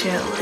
To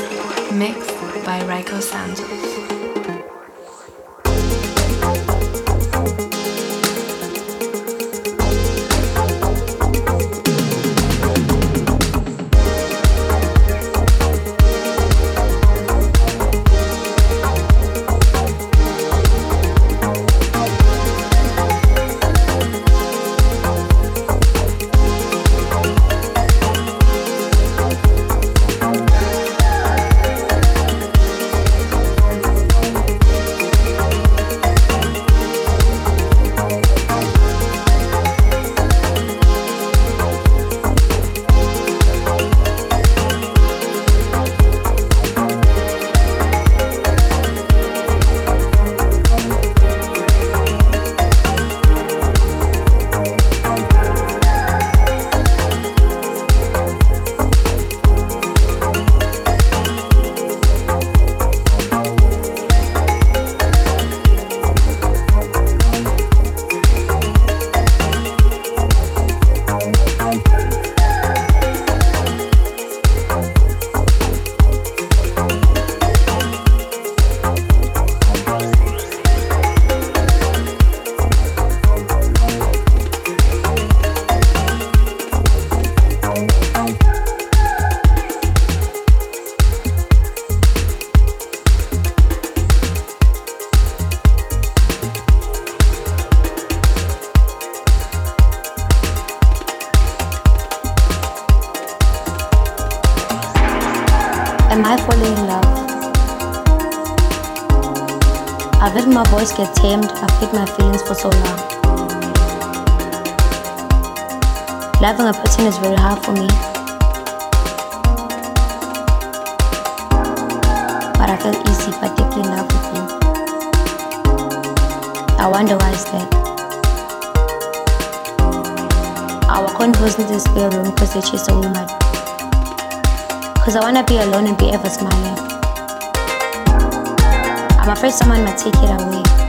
get tamed, I've hid my feelings for so long. Loving a person is very hard for me. But I feel easy, but deeply love with you. I wonder why is that? Our converse in the spare room because they chase a woman. Cause I wanna be alone and be ever smiling. I'm afraid someone might take it away.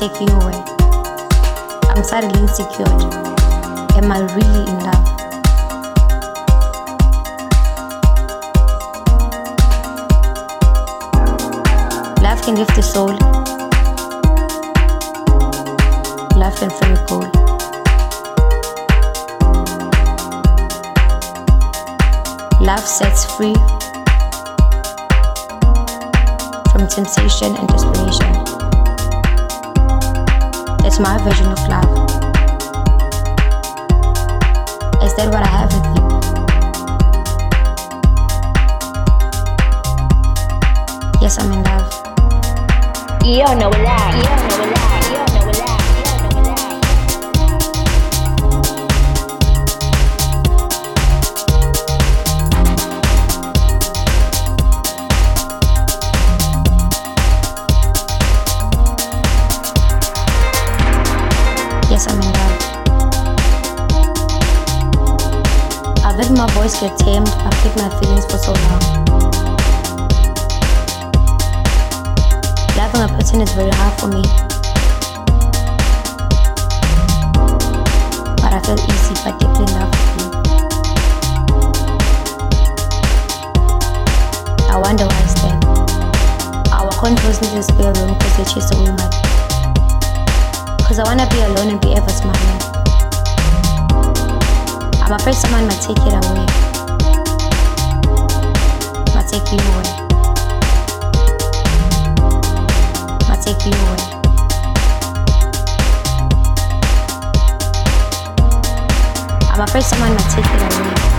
Take away. I'm suddenly insecure. Am I really in love? Love can lift the soul. Love can fill a goal. Love sets free from temptation and desperation. My version of love. Is that what I have with you? Yes, I'm in love. No lie. No lie. Voice get tamed, I've hid my feelings for so long. Loving a person is very hard for me. But I feel easy, but deeply in love with you. I wonder why is that? Our converse in the spare room because they chase a woman. Cause I wanna be alone and be ever smiling. I'm afraid someone might take it away. Might take you away. Might take you away. I'm afraid someone might take it away.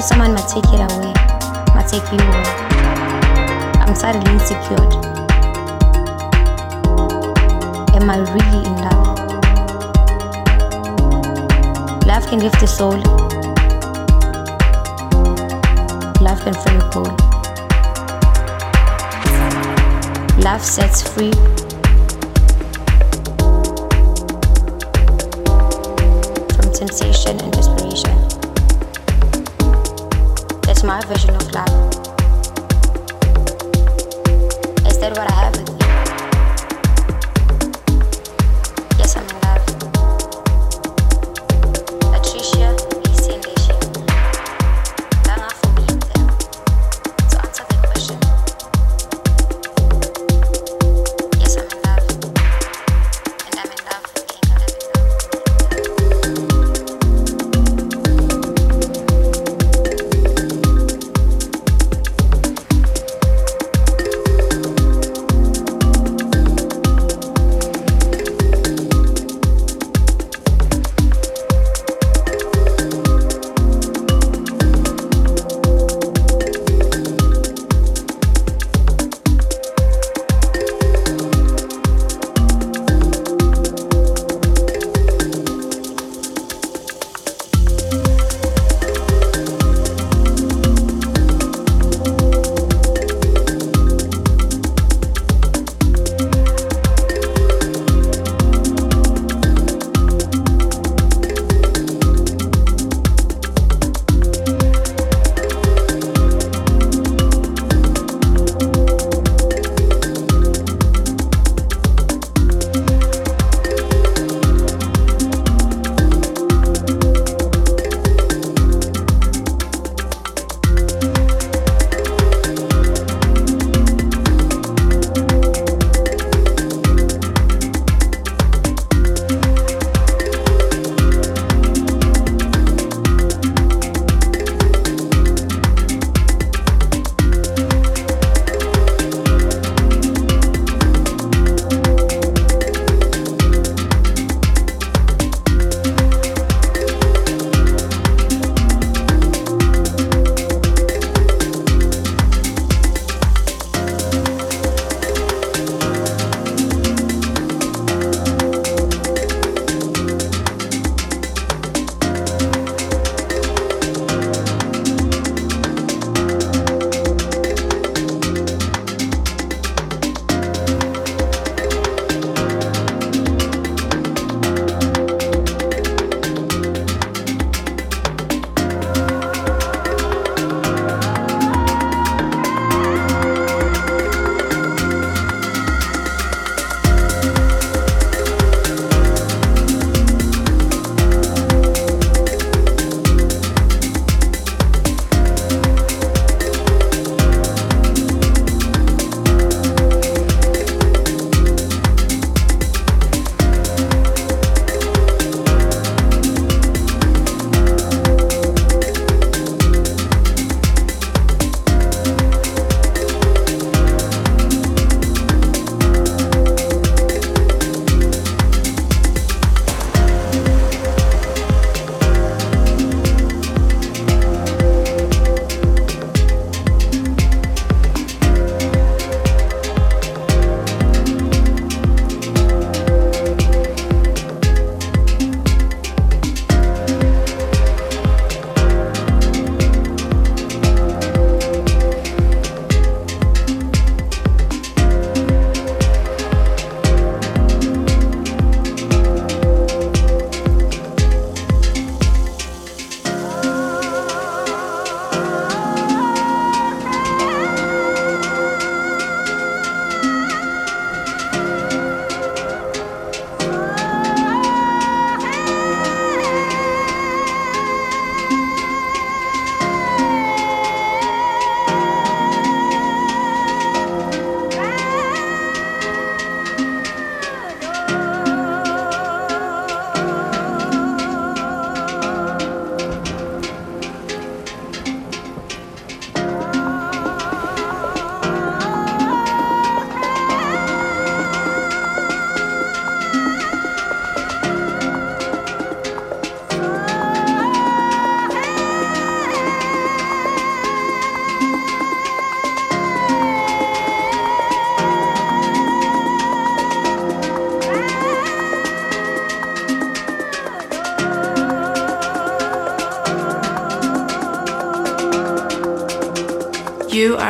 afraid someone might take it away, might take you away. I'm suddenly insecure. Am I really in love? Love can lift the soul. Love can fill your hole. Love sets free. version of life.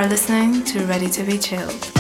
Are listening to Ready to Be Chilled.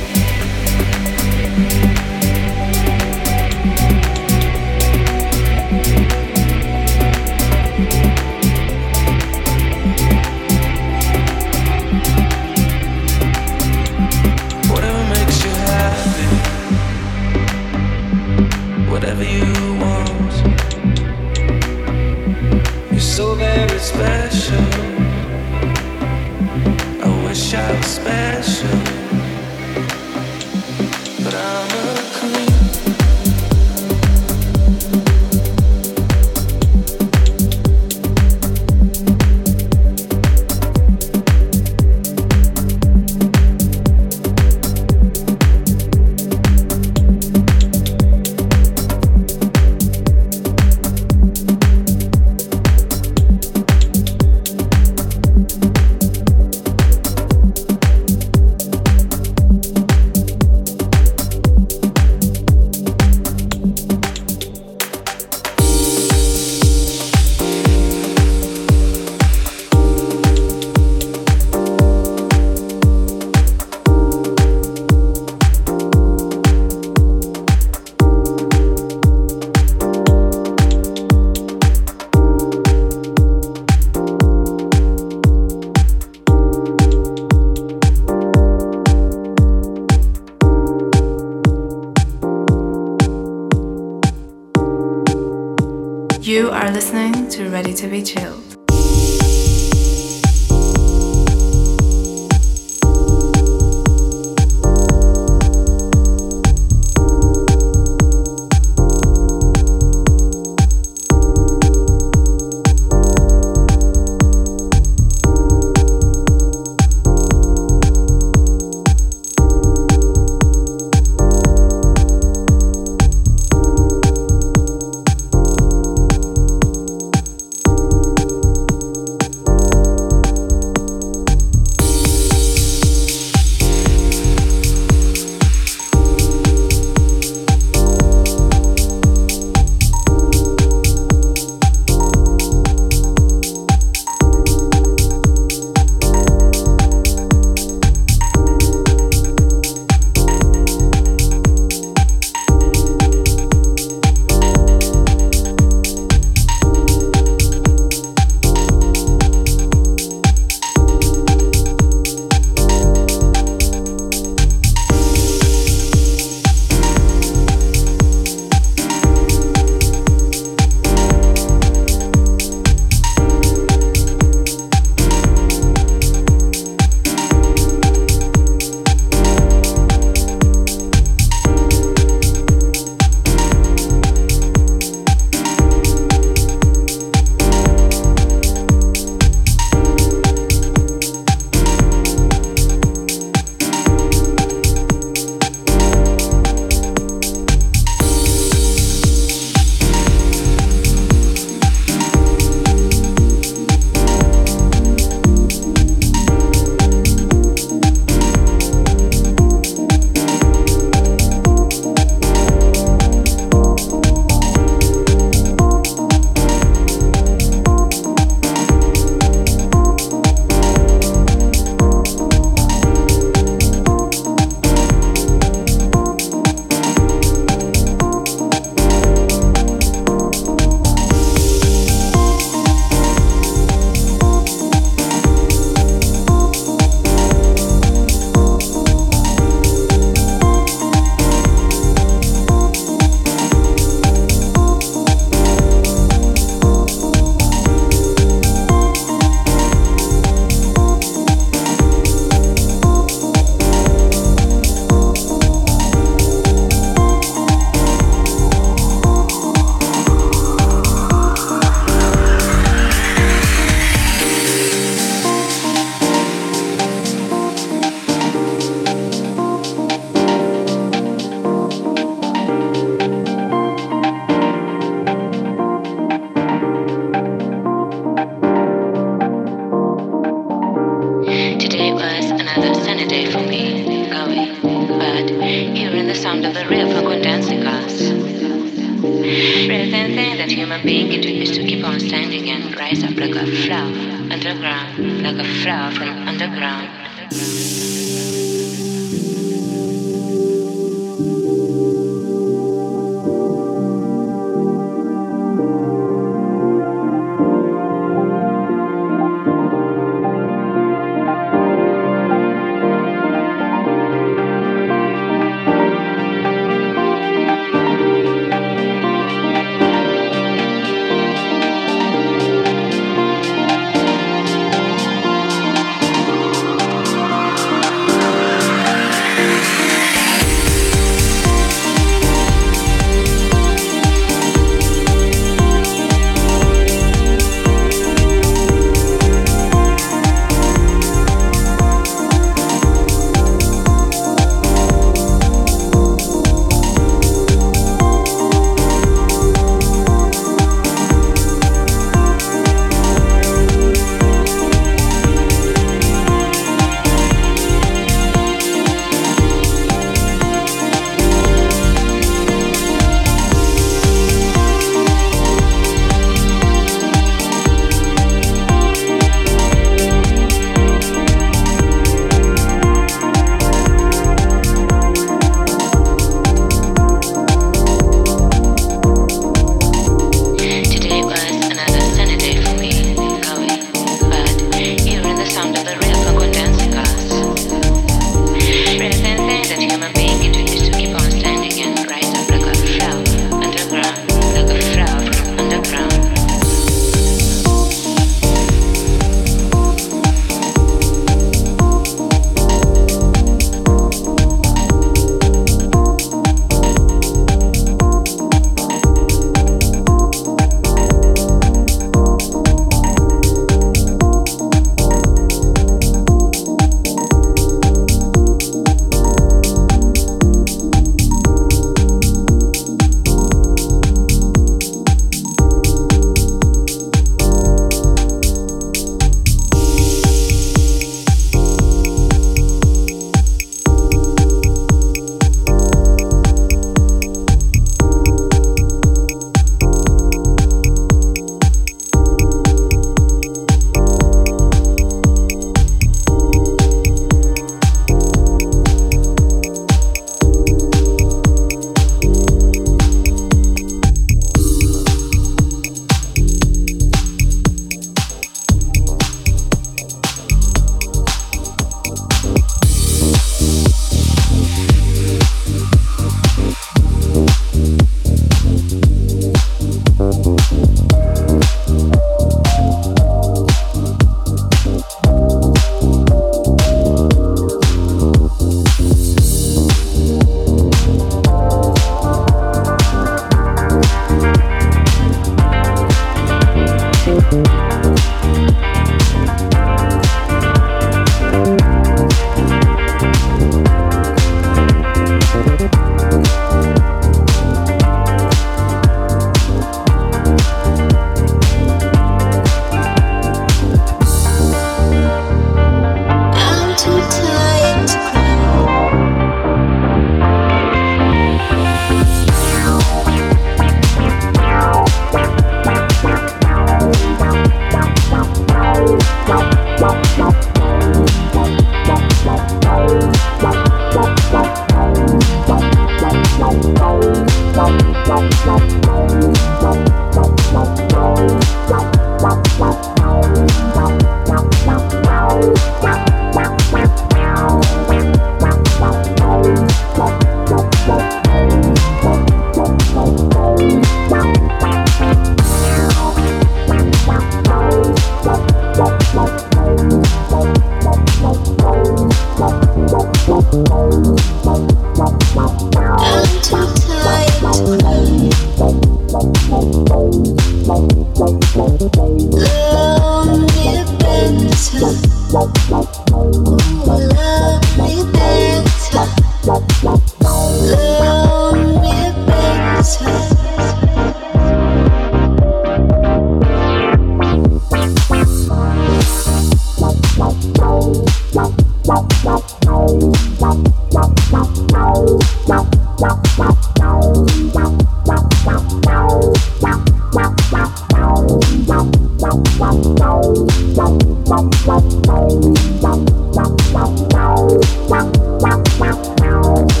Wow.